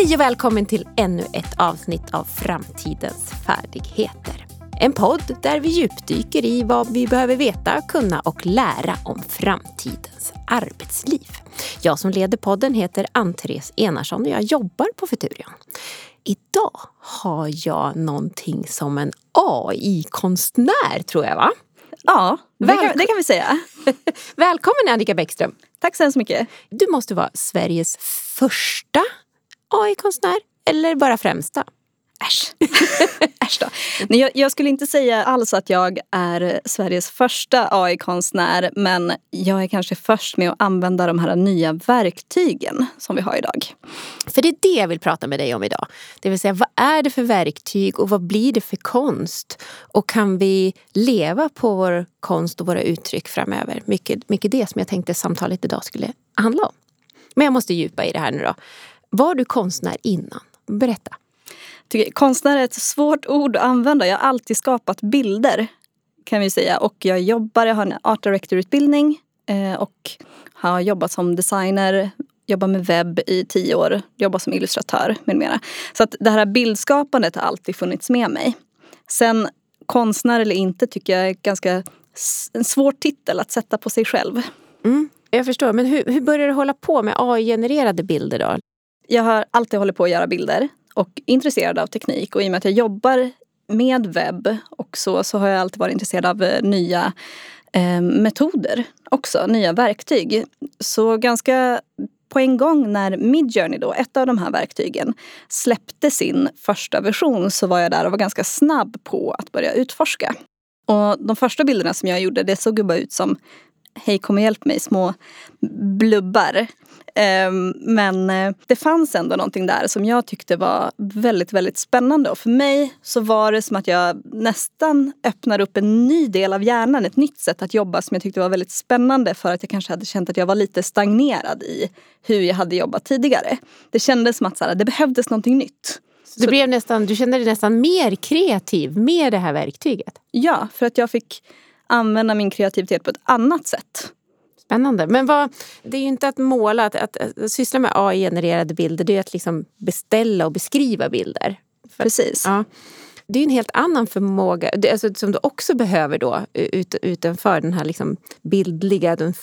Hej och välkommen till ännu ett avsnitt av Framtidens färdigheter. En podd där vi djupdyker i vad vi behöver veta, kunna och lära om framtidens arbetsliv. Jag som leder podden heter Ann-Therese Enarsson och jag jobbar på Futurion. Idag har jag någonting som en AI-konstnär tror jag va? Ja, det kan, det kan vi säga. Välkommen Annika Bäckström. Tack så hemskt mycket. Du måste vara Sveriges första AI-konstnär eller bara främsta? Äsch. Äsch då. Nej, jag, jag, skulle inte säga alls att jag är Sveriges första AI-konstnär men jag är kanske först med att använda de här nya verktygen som vi har idag. För det är det jag vill prata med dig om idag. Det vill säga, vad är det för verktyg och vad blir det för konst? Och kan vi leva på vår konst och våra uttryck framöver? Mycket, mycket det som jag tänkte samtalet idag skulle handla om. Men jag måste djupa i det här nu då. Var du konstnär innan? Berätta. Tycker, konstnär är ett svårt ord att använda. Jag har alltid skapat bilder kan vi säga. Och jag jobbar, jag har en art director-utbildning eh, och har jobbat som designer, jobbat med webb i tio år, jobbat som illustratör med mera. Så att det här bildskapandet har alltid funnits med mig. Sen konstnär eller inte tycker jag är ganska en svår titel att sätta på sig själv. Mm, jag förstår, men hur, hur började du hålla på med AI-genererade bilder då? Jag har alltid hållit på att göra bilder och intresserad av teknik och i och med att jag jobbar med webb också så, har jag alltid varit intresserad av eh, nya eh, metoder också, nya verktyg. Så ganska på en gång när Midjourney, då, ett av de här verktygen, släppte sin första version så var jag där och var ganska snabb på att börja utforska. Och de första bilderna som jag gjorde det såg bara ut som Hej kom och hjälp mig, små blubbar Ehm, men eh, det fanns ändå någonting där som jag tyckte var väldigt, väldigt spännande. Och för mig så var det som att jag nästan öppnade upp en ny del av hjärnan, ett nytt sätt att jobba som jag tyckte var väldigt spännande för att jag kanske hade känt att jag var lite stagnerad i hur jag hade jobbat tidigare. Det kändes som att så här, det behövdes någonting nytt. Du, blev nästan, du kände dig nästan mer kreativ med det här verktyget? Ja, för att jag fick använda min kreativitet på ett annat sätt. Spännande. Men vad, det är ju inte att måla, att, att, att syssla med AI-genererade bilder, det är att liksom beställa och beskriva bilder. För, Precis. Ja, det är en helt annan förmåga alltså, som du också behöver då ut, utanför den här liksom bildliga, den,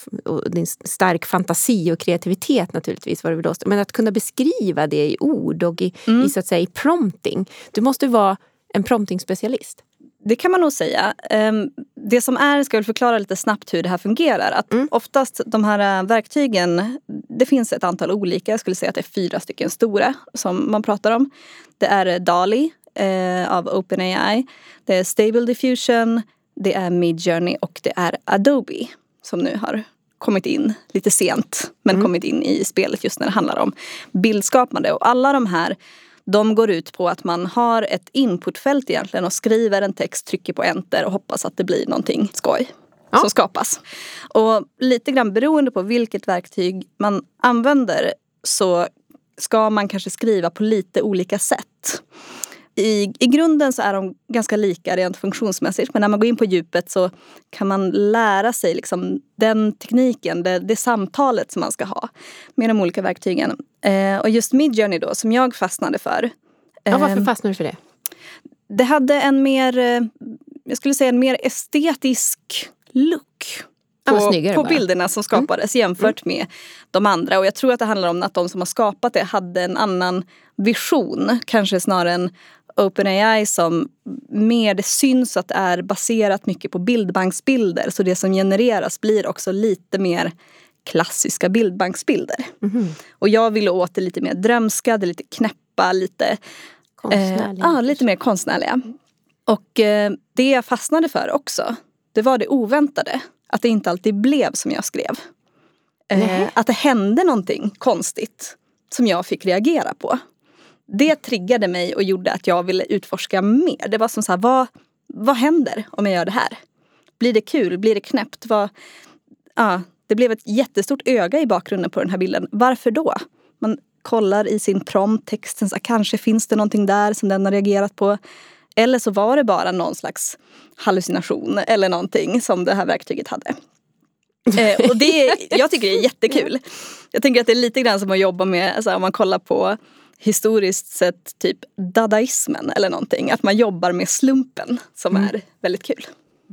din stark fantasi och kreativitet naturligtvis. Var det men att kunna beskriva det i ord och i, mm. i så att säga, i prompting. Du måste vara en prompting-specialist. Det kan man nog säga. Ehm, det som är, ska jag förklara lite snabbt hur det här fungerar. Att mm. Oftast de här äh, verktygen, det finns ett antal olika. Jag skulle säga att det är fyra stycken stora som man pratar om. Det är DALI eh, av OpenAI. Det är Stable Diffusion, det är Midjourney och det är Adobe som nu har kommit in lite sent men mm. kommit in i spelet just när det handlar om bildskapande. Och alla de här de går ut på att man har ett inputfält egentligen och skriver en text, trycker på enter och hoppas att det blir någonting skoj ja. som skapas. Och lite grann beroende på vilket verktyg man använder så ska man kanske skriva på lite olika sätt i, i grunden så är de ganska lika rent funktionsmässigt men när man går in på djupet så kan man lära sig liksom den tekniken, det, det samtalet som man ska ha med de olika verktygen. Eh, och just Midjourney då som jag fastnade för. Ja, varför eh, fastnade du för det? Det hade en mer, eh, jag skulle säga en mer estetisk look på, på bilderna som mm. skapades mm. jämfört med de andra. Och jag tror att det handlar om att de som har skapat det hade en annan vision. Kanske snarare än OpenAI som mer, det syns att det är baserat mycket på bildbanksbilder. Så det som genereras blir också lite mer klassiska bildbanksbilder. Mm. Och jag ville åt det lite mer drömska, lite knäppa, lite, konstnärliga. Eh, ja, lite mer konstnärliga. Och eh, det jag fastnade för också, det var det oväntade. Att det inte alltid blev som jag skrev. Eh, att det hände någonting konstigt som jag fick reagera på det triggade mig och gjorde att jag ville utforska mer. Det var som så här, vad, vad händer om jag gör det här? Blir det kul? Blir det knäppt? Vad, ja, det blev ett jättestort öga i bakgrunden på den här bilden. Varför då? Man kollar i sin prompt, texten, så här, kanske finns det någonting där som den har reagerat på. Eller så var det bara någon slags hallucination eller någonting som det här verktyget hade. eh, och det, jag tycker det är jättekul. Jag tänker att det är lite grann som att jobba med, alltså, om man kollar på historiskt sett typ dadaismen eller någonting. Att man jobbar med slumpen som mm. är väldigt kul.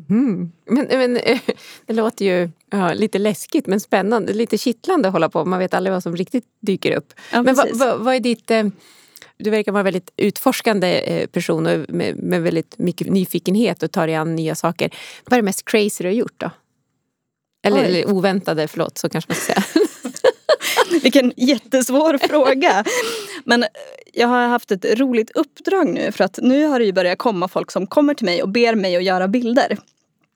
Mm. Men, men det låter ju ja, lite läskigt men spännande, lite kittlande att hålla på. Man vet aldrig vad som riktigt dyker upp. Ja, men vad, vad, vad, är ditt... Eh, du verkar vara en väldigt utforskande eh, person med, med väldigt mycket nyfikenhet och tar dig an nya saker. Vad är det mest crazy du har gjort då? Eller, eller oväntade, förlåt, så kanske man ska säga. Vilken jättesvår fråga. Men jag har haft ett roligt uppdrag nu för att nu har det ju börjat komma folk som kommer till mig och ber mig att göra bilder.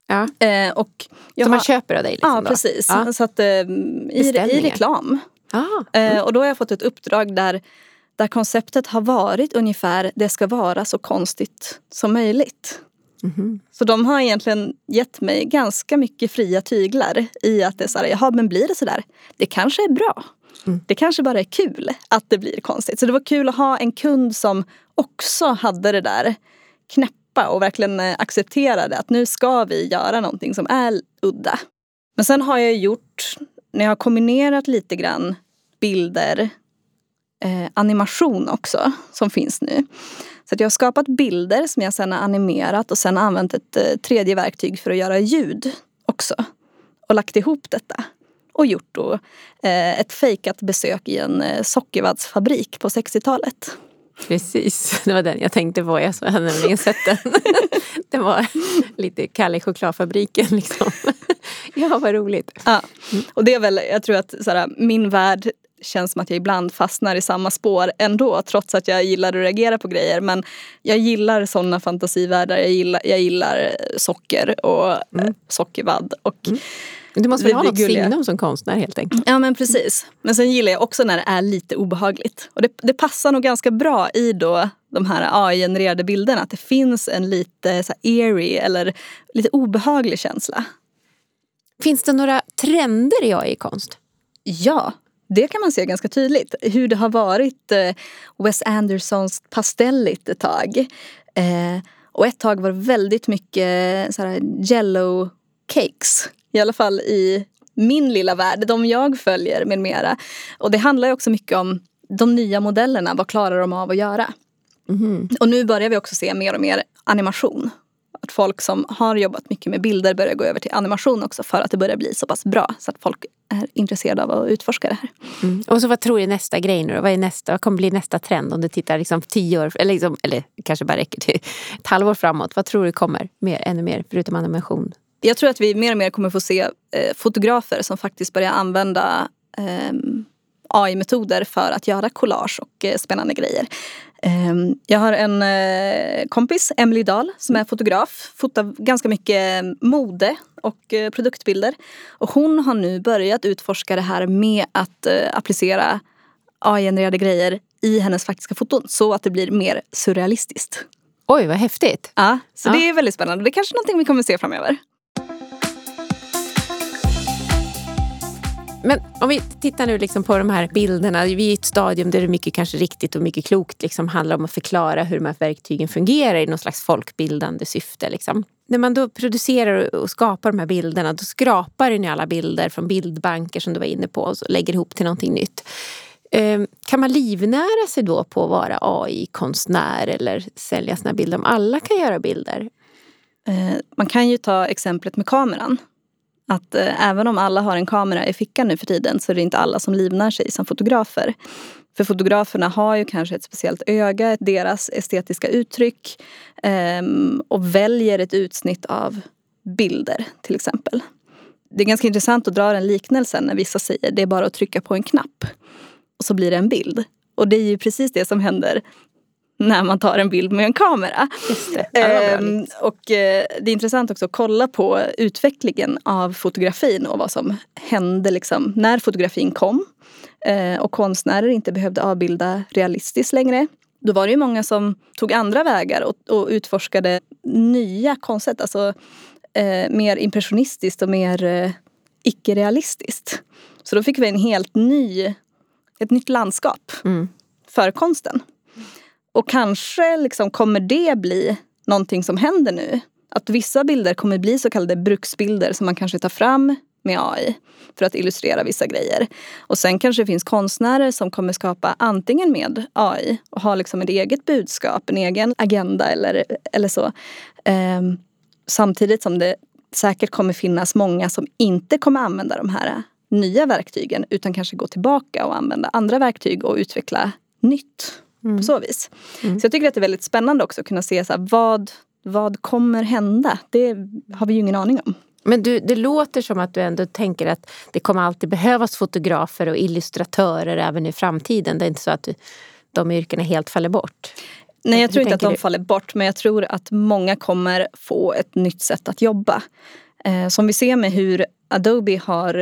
Ja. Eh, och jag som man har, köper av dig? Liksom ja, då. precis. Ja. Så att, eh, i, I reklam. Ah. Mm. Eh, och då har jag fått ett uppdrag där, där konceptet har varit ungefär det ska vara så konstigt som möjligt. Mm. Så de har egentligen gett mig ganska mycket fria tyglar i att det är så här, jaha men blir det sådär? Det kanske är bra. Mm. Det kanske bara är kul att det blir konstigt. Så det var kul att ha en kund som också hade det där knäppa och verkligen eh, accepterade att nu ska vi göra någonting som är udda. Men sen har jag gjort, när jag har kombinerat lite grann bilder, eh, animation också som finns nu. Så jag har skapat bilder som jag sen har animerat och sen använt ett eh, tredje verktyg för att göra ljud också. Och lagt ihop detta och gjort då eh, ett fejkat besök i en eh, sockervaddsfabrik på 60-talet. Precis, det var den jag tänkte på. Jag hade nämligen sett den. Det var lite Kalle chokladfabriken liksom. Ja, vad roligt. Ja, och det är väl, jag tror att såhär, min värld känns som att jag ibland fastnar i samma spår ändå trots att jag gillar att reagera på grejer. Men jag gillar sådana fantasivärldar. Jag gillar, jag gillar socker och mm. sockervadd. Och mm. Du måste väl ha något signum som konstnär helt enkelt? Ja men precis. Men sen gillar jag också när det är lite obehagligt. Och det, det passar nog ganska bra i då de här AI-genererade bilderna. Att det finns en lite så eerie eller lite obehaglig känsla. Finns det några trender i AI-konst? Ja, det kan man se ganska tydligt. Hur det har varit eh, Wes Andersons pastelligt ett tag. Eh, och ett tag var det väldigt mycket så här, yellow cakes. I alla fall i min lilla värld, de jag följer med mera. Och det handlar ju också mycket om de nya modellerna, vad klarar de av att göra? Mm. Och nu börjar vi också se mer och mer animation. Att folk som har jobbat mycket med bilder börjar gå över till animation också för att det börjar bli så pass bra så att folk är intresserade av att utforska det här. Mm. Och så vad tror du är nästa grej nu då? Vad, är nästa, vad kommer bli nästa trend om du tittar liksom tio år, eller, liksom, eller kanske bara räcker till ett halvår framåt. Vad tror du kommer mer, ännu mer förutom animation? Jag tror att vi mer och mer kommer få se eh, fotografer som faktiskt börjar använda eh, AI-metoder för att göra collage och eh, spännande grejer. Ehm, jag har en eh, kompis, Emily Dahl, som är fotograf. Fotar ganska mycket mode och eh, produktbilder. Och hon har nu börjat utforska det här med att applicera AI-genererade grejer i hennes faktiska foton så att det blir mer surrealistiskt. Oj, vad häftigt! Ja, så ja. det är väldigt spännande. Det är kanske någonting vi kommer se framöver. Men om vi tittar nu liksom på de här bilderna. Vi är i ett stadium där det mycket kanske riktigt och mycket klokt liksom handlar om att förklara hur de här verktygen fungerar i någon slags folkbildande syfte. Liksom. När man då producerar och skapar de här bilderna då skrapar ni alla bilder från bildbanker som du var inne på och lägger ihop till någonting nytt. Ehm, kan man livnära sig då på att vara AI-konstnär eller sälja sina bilder om alla kan göra bilder? Eh, man kan ju ta exemplet med kameran. Att eh, även om alla har en kamera i fickan nu för tiden så är det inte alla som livnär sig som fotografer. För fotograferna har ju kanske ett speciellt öga, deras estetiska uttryck eh, och väljer ett utsnitt av bilder till exempel. Det är ganska intressant att dra den liknelsen när vissa säger det är bara att trycka på en knapp och så blir det en bild. Och det är ju precis det som händer när man tar en bild med en kamera. Det. Ehm, och eh, det är intressant också att kolla på utvecklingen av fotografin och vad som hände liksom när fotografin kom. Eh, och konstnärer inte behövde avbilda realistiskt längre. Då var det ju många som tog andra vägar och, och utforskade nya koncept. Alltså eh, mer impressionistiskt och mer eh, icke-realistiskt. Så då fick vi en helt ny, ett nytt landskap mm. för konsten. Och kanske liksom kommer det bli någonting som händer nu. Att vissa bilder kommer bli så kallade bruksbilder som man kanske tar fram med AI för att illustrera vissa grejer. Och sen kanske det finns konstnärer som kommer skapa antingen med AI och ha liksom ett eget budskap, en egen agenda eller, eller så. Ehm, samtidigt som det säkert kommer finnas många som inte kommer använda de här nya verktygen utan kanske gå tillbaka och använda andra verktyg och utveckla nytt. Mm. På så vis. Mm. Så jag tycker att det är väldigt spännande också att kunna se så här, vad, vad kommer hända? Det har vi ju ingen aning om. Men du, det låter som att du ändå tänker att det kommer alltid behövas fotografer och illustratörer även i framtiden. Det är inte så att de yrkena helt faller bort. Nej, jag tror inte att de du? faller bort men jag tror att många kommer få ett nytt sätt att jobba. Eh, som vi ser med hur Adobe har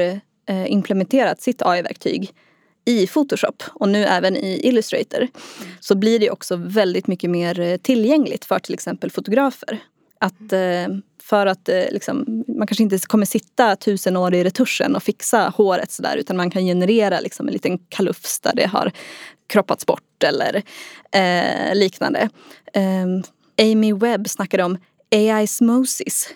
eh, implementerat sitt AI-verktyg i Photoshop och nu även i Illustrator så blir det också väldigt mycket mer eh, tillgängligt för till exempel fotografer. Att, eh, för att eh, liksom, man kanske inte kommer sitta tusen år i retuschen och fixa håret sådär utan man kan generera liksom en liten kalufs där det har kroppats bort eller eh, liknande. Eh, Amy Webb snackade om AI-smosis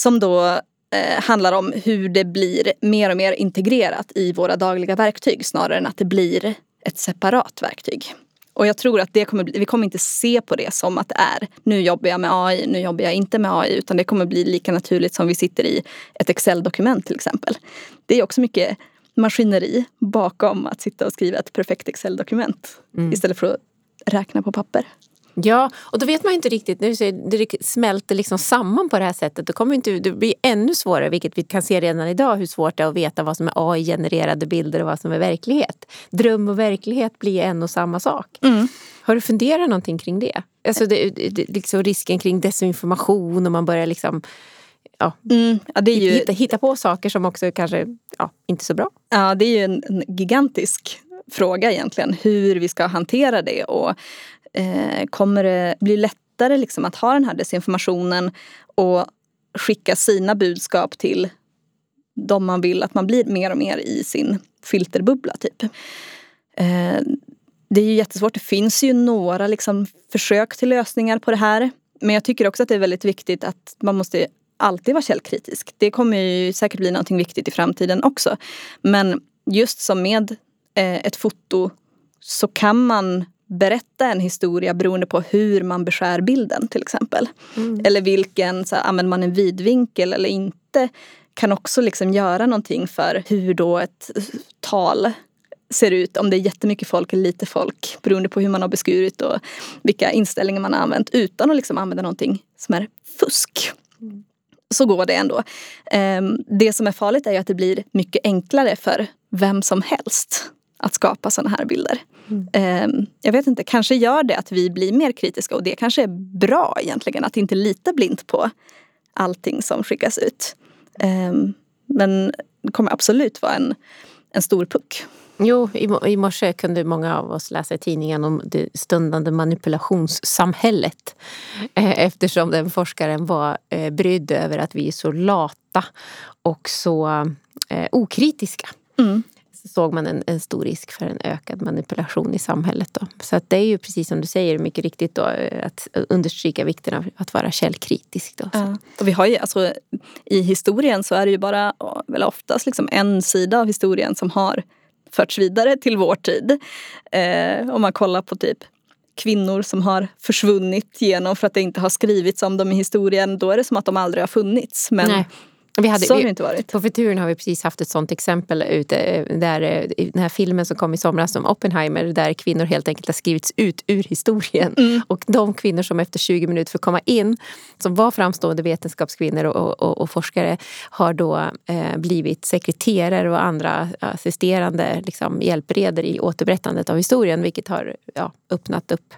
som då eh, handlar om hur det blir mer och mer integrerat i våra dagliga verktyg snarare än att det blir ett separat verktyg. Och jag tror att det kommer bli, vi kommer inte se på det som att det är nu jobbar jag med AI, nu jobbar jag inte med AI. Utan det kommer bli lika naturligt som vi sitter i ett Excel-dokument till exempel. Det är också mycket maskineri bakom att sitta och skriva ett perfekt Excel-dokument. Mm. Istället för att räkna på papper. Ja, och då vet man inte riktigt. Nu så det smälter liksom samman på det här sättet. Det, kommer inte, det blir ännu svårare, vilket vi kan se redan idag, hur svårt det är att veta vad som är AI-genererade bilder och vad som är verklighet. Dröm och verklighet blir en och samma sak. Mm. Har du funderat någonting kring det? Alltså det, det, liksom risken kring desinformation och man börjar liksom ja, mm, ja, det är ju... hitta, hitta på saker som också kanske ja, inte är så bra. Ja, det är ju en, en gigantisk fråga egentligen. Hur vi ska hantera det och eh, kommer det bli lättare liksom att ha den här desinformationen och skicka sina budskap till de man vill att man blir mer och mer i sin filterbubbla. Typ. Eh, det är ju jättesvårt. Det finns ju några liksom, försök till lösningar på det här. Men jag tycker också att det är väldigt viktigt att man måste alltid vara källkritisk. Det kommer ju säkert bli någonting viktigt i framtiden också. Men just som med eh, ett foto så kan man berätta en historia beroende på hur man beskär bilden till exempel. Mm. Eller vilken, så här, använder man en vidvinkel eller inte kan också liksom göra någonting för hur då ett tal ser ut. Om det är jättemycket folk eller lite folk beroende på hur man har beskurit och vilka inställningar man har använt utan att liksom använda någonting som är fusk. Mm. Så går det ändå. Ehm, det som är farligt är att det blir mycket enklare för vem som helst att skapa sådana här bilder. Mm. Jag vet inte, kanske gör det att vi blir mer kritiska och det kanske är bra egentligen att inte lita blint på allting som skickas ut. Ehm, men det kommer absolut vara en, en stor puck. Jo, i morse kunde många av oss läsa i tidningen om det stundande manipulationssamhället. Eh, eftersom den forskaren var eh, brydd över att vi är så lata och så eh, okritiska. Mm såg man en, en, stor risk för en ökad manipulation i samhället. Då. Så att det är ju precis som du säger, mycket riktigt då, att understryka vikten av att vara källkritisk. Då, ja. Och vi har ju, alltså, I historien så är det ju bara väl oftast liksom en sida av historien som har förts vidare till vår tid. Eh, om man kollar på typ kvinnor som har försvunnit genom för att det inte har skrivits om dem i historien. Då är det som att de aldrig har funnits. Men Nej. Vi hade, så har det inte varit. På Futuren har vi precis haft ett sånt exempel ute eh, där eh, i den här filmen som kom i somras om Oppenheimer där kvinnor helt enkelt har skrivits ut ur historien. Mm. Och de kvinnor som efter 20 minuter får komma in, som var framstående vetenskapskvinnor och, och, och forskare, har då eh, blivit sekreterare och andra assisterande liksom, hjälpreder i återberättandet av historien vilket har ja, öppnat upp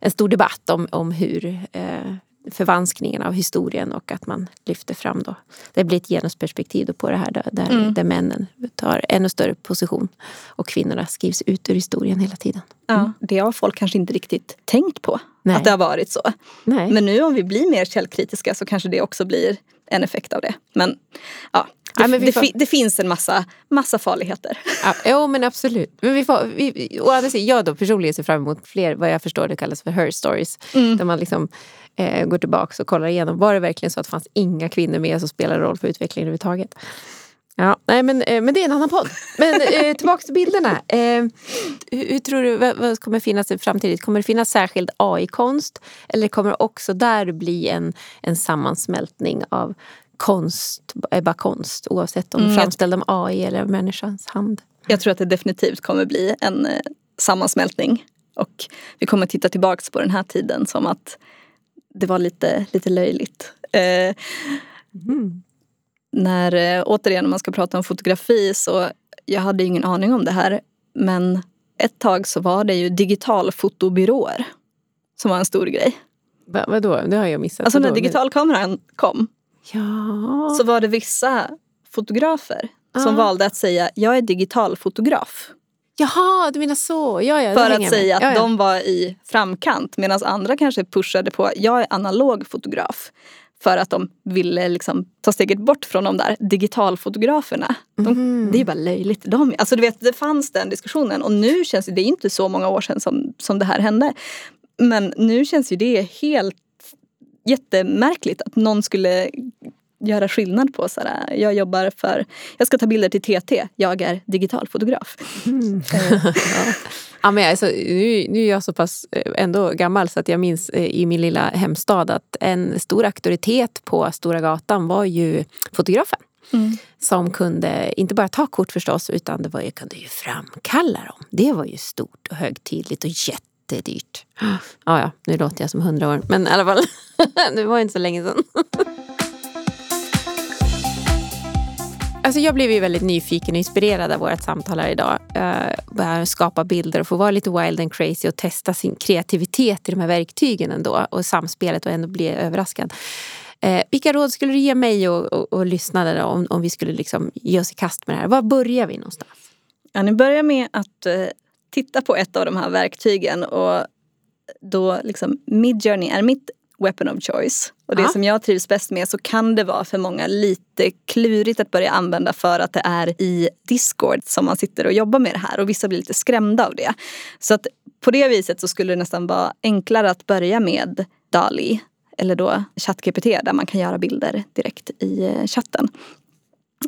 en stor debatt om, om hur eh, förvanskningen av historien och att man lyfter fram då. Det blir ett genusperspektiv på det här där, där, mm. där männen tar ännu större position och kvinnorna skrivs ut ur historien hela tiden. Mm. Ja, det har folk kanske inte riktigt tänkt på. Nej. Att det har varit så. Nej. Men nu om vi blir mer källkritiska så kanske det också blir en effekt av det. Men ja, det, ja, det, får... det, finns en massa, massa farligheter. Ja, jo men absolut. Men vi får, vi, å andra sidan, jag då personligen ser fram emot fler, vad jag förstår det kallas för her stories. Mm. Där man liksom eh, går tillbaka och kollar igenom. Var det verkligen så att det fanns inga kvinnor med som spelade roll för utvecklingen överhuvudtaget? Ja, nej, men, eh, men det är en annan podd. Men eh, tillbaka till bilderna. Eh, hur, hur, tror du vad, vad kommer finnas i framtiden? Kommer det finnas särskild AI-konst? Eller kommer det också där bli en, en sammansmältning av konst, eh, bara konst oavsett om mm. framställd av AI eller av människans hand? Jag tror att det definitivt kommer bli en eh, sammansmältning. Och vi kommer titta tillbaka på den här tiden som att det var lite, lite löjligt. Eh, mm när, eh, återigen om man ska prata om fotografi så jag hade ingen aning om det här. Men ett tag så var det ju digitalfotobyråer som var en stor grej. Va, vadå? Det har jag missat. Alltså när digitalkameran kom ja. så var det vissa fotografer som valde att säga jag är digitalfotograf. Jaha, du menar så. Ja, ja, För att säga att ja, ja. de var i framkant medan andra kanske pushade på jag är analog fotograf. För att de ville liksom ta steget bort från de där digitalfotograferna. De, mm. Det är ju bara löjligt. De, alltså du vet, det fanns den diskussionen och nu känns det, det är inte så många år sedan som, som det här hände. Men nu känns ju det helt jättemärkligt att någon skulle göra skillnad på. Så här, jag jobbar för, jag ska ta bilder till TT, jag är digitalfotograf. Mm. ja. Ja, men alltså, nu, nu är jag så pass eh, ändå gammal så att jag minns eh, i min lilla hemstad att en stor auktoritet på Stora gatan var ju fotografen. Mm. Som kunde inte bara ta kort förstås utan det var, jag kunde ju framkalla dem. Det var ju stort och högtidligt och jättedyrt. Ja, ja, nu låter jag som hundra år men i alla fall, det var inte så länge sedan. Alltså jag blev ju väldigt nyfiken och inspirerad av vårt samtal här idag. Uh, skapa bilder och få vara lite wild and crazy och testa sin kreativitet i de här verktygen ändå och samspelet och ändå bli överraskad. Uh, vilka råd skulle du ge mig och, och, och lyssnarna om, om vi skulle liksom ge oss i kast med det här? Var börjar vi någonstans? Ja, ni börjar med att uh, titta på ett av de här verktygen och då liksom Midjourney är mitt weapon of choice. Och det ja. som jag trivs bäst med så kan det vara för många lite klurigt att börja använda för att det är i Discord som man sitter och jobbar med det här och vissa blir lite skrämda av det. Så att på det viset så skulle det nästan vara enklare att börja med DALI eller då ChatGPT där man kan göra bilder direkt i eh, chatten.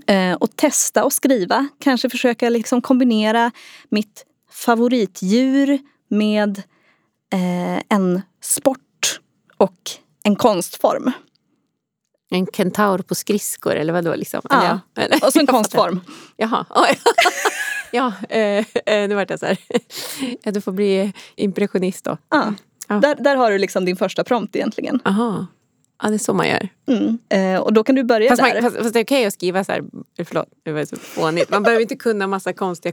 Eh, och testa och skriva, kanske försöka liksom kombinera mitt favoritdjur med eh, en sport och en konstform. En kentaur på skridskor eller vadå? Liksom? Ja, eller, och så en konstform. Jaha. ja, eh, eh, nu vart jag så här. Du får bli impressionist då. Ja. ja. Där, där har du liksom din första prompt egentligen. Aha. Ja, det är så man gör. Mm. Eh, och då kan du börja fast där. fast, fast, det är okej okay att skriva så här, förlåt, det var så fånigt. Man behöver inte kunna massa konstiga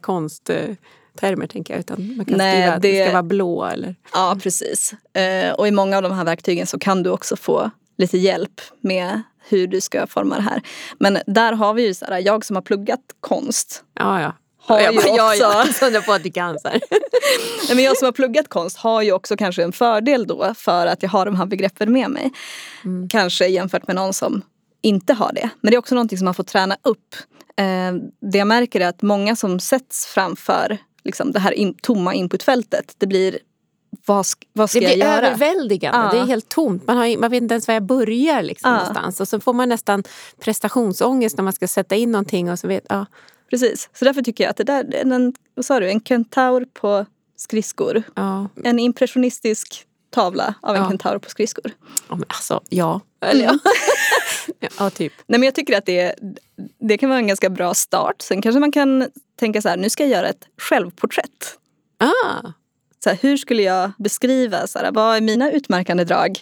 konsttermer tänker jag. Utan man kan Nej, skriva att det... det ska vara blå eller... Ja, precis. Eh, och i många av de här verktygen så kan du också få lite hjälp med hur du ska forma det här. Men där har vi ju så här, jag som har pluggat konst. Ja, ja har jag ju bara, också... Ja, ja. på att du kan. Nej, men jag som har pluggat konst har ju också kanske en fördel då för att jag har de här begreppen med mig. Mm. Kanske jämfört med någon som inte har det. Men det är också någonting som man får träna upp. Eh, det jag märker är att många som sätts framför liksom, det här in, tomma inputfältet, det blir vad, vad ska jag göra? Det blir överväldigande. Ja. Det är helt tomt. Man, har, man vet inte ens var jag börjar. Liksom, ja. någonstans. Och så får man nästan prestationsångest när man ska sätta in någonting. Och så vet, ja. Precis, så därför tycker jag att det där, en, vad sa du, en kentaur på skridskor. Ja. En impressionistisk tavla av en ja. kentaur på skridskor. Ja, men alltså, ja. Eller ja. ja, typ. Nej, men jag tycker att det, det kan vara en ganska bra start. Sen kanske man kan tänka så här, nu ska jag göra ett självporträtt. Ah. Så här, hur skulle jag beskriva, så här, vad är mina utmärkande drag?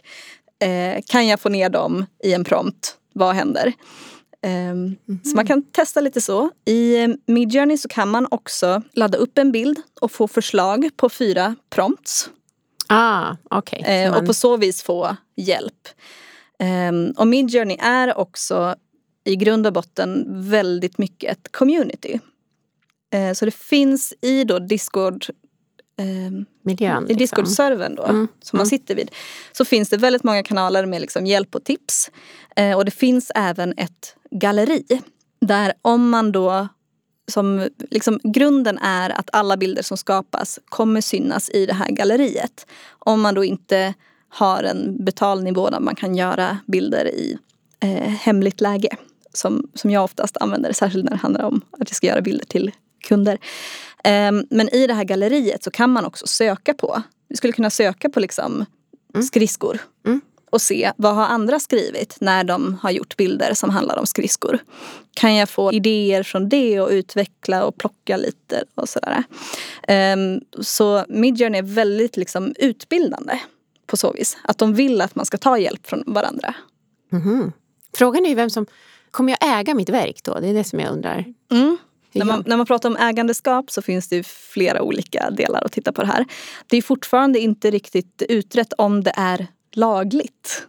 Eh, kan jag få ner dem i en prompt? Vad händer? Mm -hmm. Så man kan testa lite så. I eh, Midjourney så kan man också ladda upp en bild och få förslag på fyra prompts. Ah, okay. Eh. Och på så vis få hjälp. Um, och Midjourney är också i grund och botten väldigt mycket ett community. Uh, så det finns i då Discord um, Miljön, i liksom. Discord-servern då, mm. som man mm. sitter vid. Så finns det väldigt många kanaler med liksom hjälp och tips. Uh, och det finns även ett galleri. Där om man då som liksom, grunden är att alla bilder som skapas kommer synas i det här galleriet. Om man då inte har en betalnivå där man kan göra bilder i eh, hemligt läge som, som jag oftast använder, särskilt när det handlar om att jag ska göra bilder till kunder. Um, men i det här galleriet så kan man också söka på, vi skulle kunna söka på liksom mm. skridskor. Mm och se vad har andra skrivit när de har gjort bilder som handlar om skridskor. Kan jag få idéer från det och utveckla och plocka lite och sådär. Um, så Midjourney är väldigt liksom utbildande på så vis. Att de vill att man ska ta hjälp från varandra. Mm. Frågan är ju vem som... Kommer jag äga mitt verk då? Det är det som jag undrar. Mm. När man, när man pratar om ägandeskap så finns det flera olika delar att titta på det här. Det är fortfarande inte riktigt utrett om det är lagligt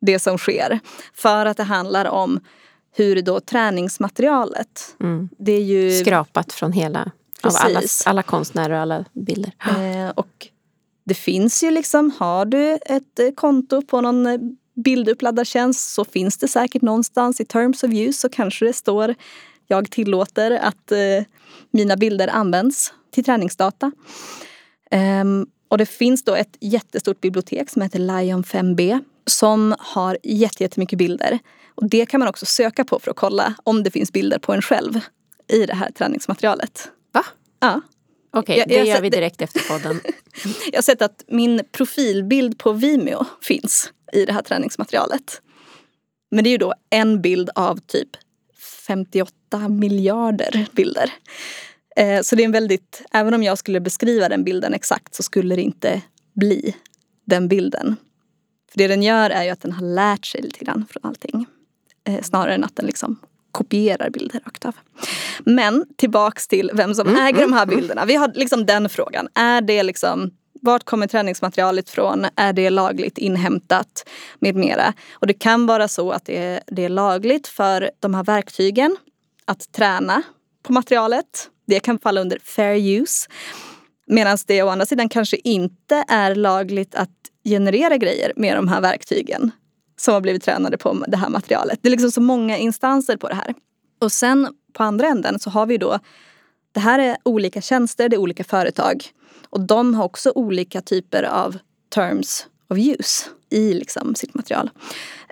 det som sker. För att det handlar om hur då träningsmaterialet, mm. det är ju... Skrapat från hela, av alla, alla konstnärer och alla bilder. Eh, och det finns ju liksom, har du ett eh, konto på någon eh, bilduppladdar-tjänst så finns det säkert någonstans i terms of use så kanske det står jag tillåter att eh, mina bilder används till träningsdata. Um, och det finns då ett jättestort bibliotek som heter Lion 5B som har jättemycket bilder. Och det kan man också söka på för att kolla om det finns bilder på en själv i det här träningsmaterialet. Va? Ja. Okej, okay, det gör vi direkt efter podden. jag har sett att min profilbild på Vimeo finns i det här träningsmaterialet. Men det är ju då en bild av typ 58 miljarder bilder. Eh, så det är en väldigt, även om jag skulle beskriva den bilden exakt så skulle det inte bli den bilden. För det den gör är ju att den har lärt sig lite grann från allting. Eh, snarare än att den liksom kopierar bilder rakt av. Men tillbaks till vem som mm, äger de här mm, bilderna. Vi har liksom den frågan. Är det liksom vart kommer träningsmaterialet ifrån? Är det lagligt inhämtat? Med mera. Och det kan vara så att det är, det är lagligt för de här verktygen att träna på materialet. Det kan falla under fair use. Medan det å andra sidan kanske inte är lagligt att generera grejer med de här verktygen som har blivit tränade på det här materialet. Det är liksom så många instanser på det här. Och sen på andra änden så har vi då det här är olika tjänster, det är olika företag och de har också olika typer av terms of use i liksom sitt material.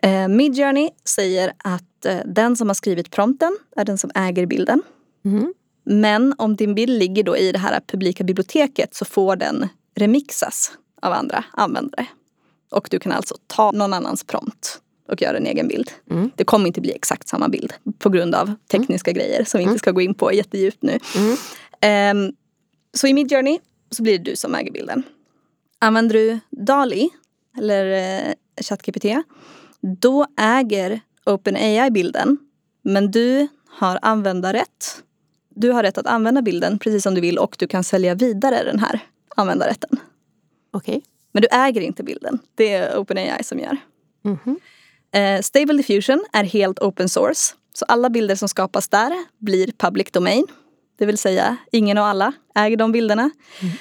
Eh, Midjourney säger att eh, den som har skrivit prompten är den som äger bilden. Mm. Men om din bild ligger då i det här publika biblioteket så får den remixas av andra användare. Och du kan alltså ta någon annans prompt och göra en egen bild. Mm. Det kommer inte bli exakt samma bild på grund av tekniska mm. grejer som vi inte mm. ska gå in på jättedjupt nu. Um, så i Midjourney så blir det du som äger bilden. Använder du DALI eller eh, ChatGPT då äger OpenAI bilden men du har användarrätt du har rätt att använda bilden precis som du vill och du kan sälja vidare den här användarrätten. Okej. Okay. Men du äger inte bilden. Det är OpenAI som gör. Mm -hmm. Stable Diffusion är helt open source. Så alla bilder som skapas där blir public domain. Det vill säga ingen och alla äger de bilderna. Mm.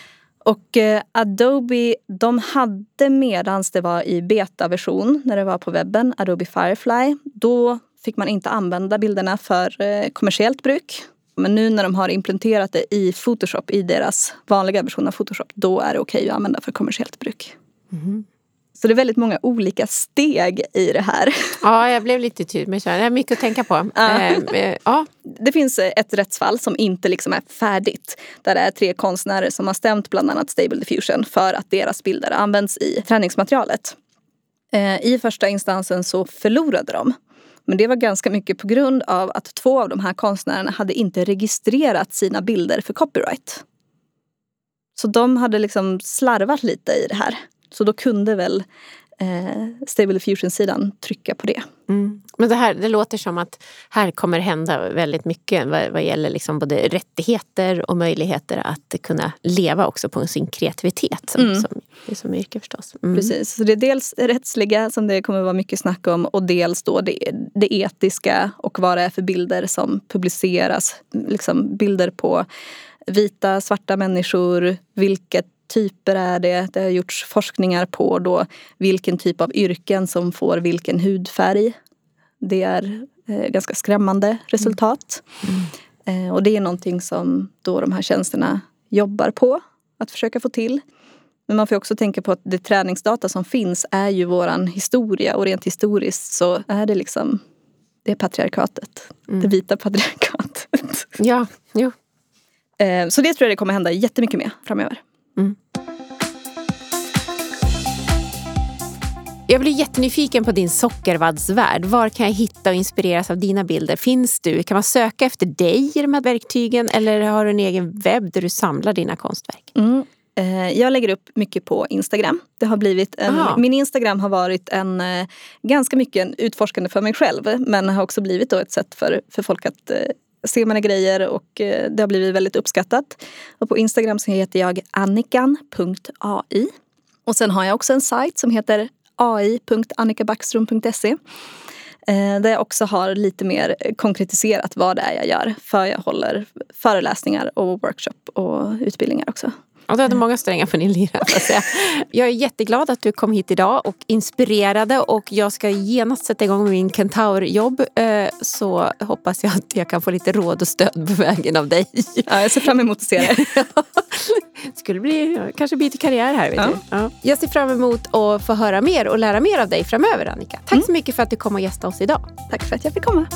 Och eh, Adobe, de hade medans det var i betaversion när det var på webben, Adobe Firefly, då fick man inte använda bilderna för eh, kommersiellt bruk. Men nu när de har implementerat det i Photoshop, i deras vanliga version av Photoshop, då är det okej okay att använda för kommersiellt bruk. Mm. Så det är väldigt många olika steg i det här. Ja, jag blev lite tydlig det. är mycket att tänka på. Ja. Eh, ja. Det finns ett rättsfall som inte liksom är färdigt. Där det är tre konstnärer som har stämt bland annat Stable Diffusion för att deras bilder används i träningsmaterialet. Eh, I första instansen så förlorade de. Men det var ganska mycket på grund av att två av de här konstnärerna hade inte registrerat sina bilder för copyright. Så de hade liksom slarvat lite i det här. Så då kunde väl eh, Stable Diffusion-sidan trycka på det. Mm. Men det, här, det låter som att här kommer hända väldigt mycket vad, vad gäller liksom både rättigheter och möjligheter att kunna leva också på sin kreativitet som, mm. som, som yrke förstås. Mm. Precis, så det är dels rättsliga som det kommer vara mycket snack om och dels då det, det etiska och vad det är för bilder som publiceras. Liksom bilder på vita, svarta människor, vilket typer är det? Det har gjorts forskningar på då vilken typ av yrken som får vilken hudfärg. Det är eh, ganska skrämmande resultat. Mm. Eh, och det är någonting som då de här tjänsterna jobbar på att försöka få till. Men man får också tänka på att det träningsdata som finns är ju våran historia och rent historiskt så är det liksom det är patriarkatet. Mm. Det vita patriarkatet. Ja, jo. Eh, så det tror jag det kommer hända jättemycket med framöver. Mm. Jag blir jättenyfiken på din sockervaddsvärld. Var kan jag hitta och inspireras av dina bilder? Finns du? Kan man söka efter dig i de här verktygen eller har du en egen webb där du samlar dina konstverk? Mm. Eh, jag lägger upp mycket på Instagram. Det har blivit en, min Instagram har varit en, eh, ganska mycket en utforskande för mig själv men har också blivit då ett sätt för, för folk att eh, se mina grejer och det har blivit väldigt uppskattat. Och på Instagram så heter jag annikan.ai. Och sen har jag också en sajt som heter ai.annikabackström.se eh, där jag också har lite mer konkretiserat vad det är jag gör. För jag håller föreläsningar och workshop och utbildningar också. Och du hade många strängar på din lyra. Jag är jätteglad att du kom hit idag och inspirerade och jag ska genast sätta igång min kentaurjobb. Eh, så hoppas jag att jag kan få lite råd och stöd på vägen av dig. Ja, jag ser fram emot att se det. skulle bli, kanske byta karriär här. Vet ja. Du. Ja. Jag ser fram emot att få höra mer och lära mer av dig framöver Annika. Tack mm. så mycket för att du kom och gästade oss idag. Tack för att jag fick komma.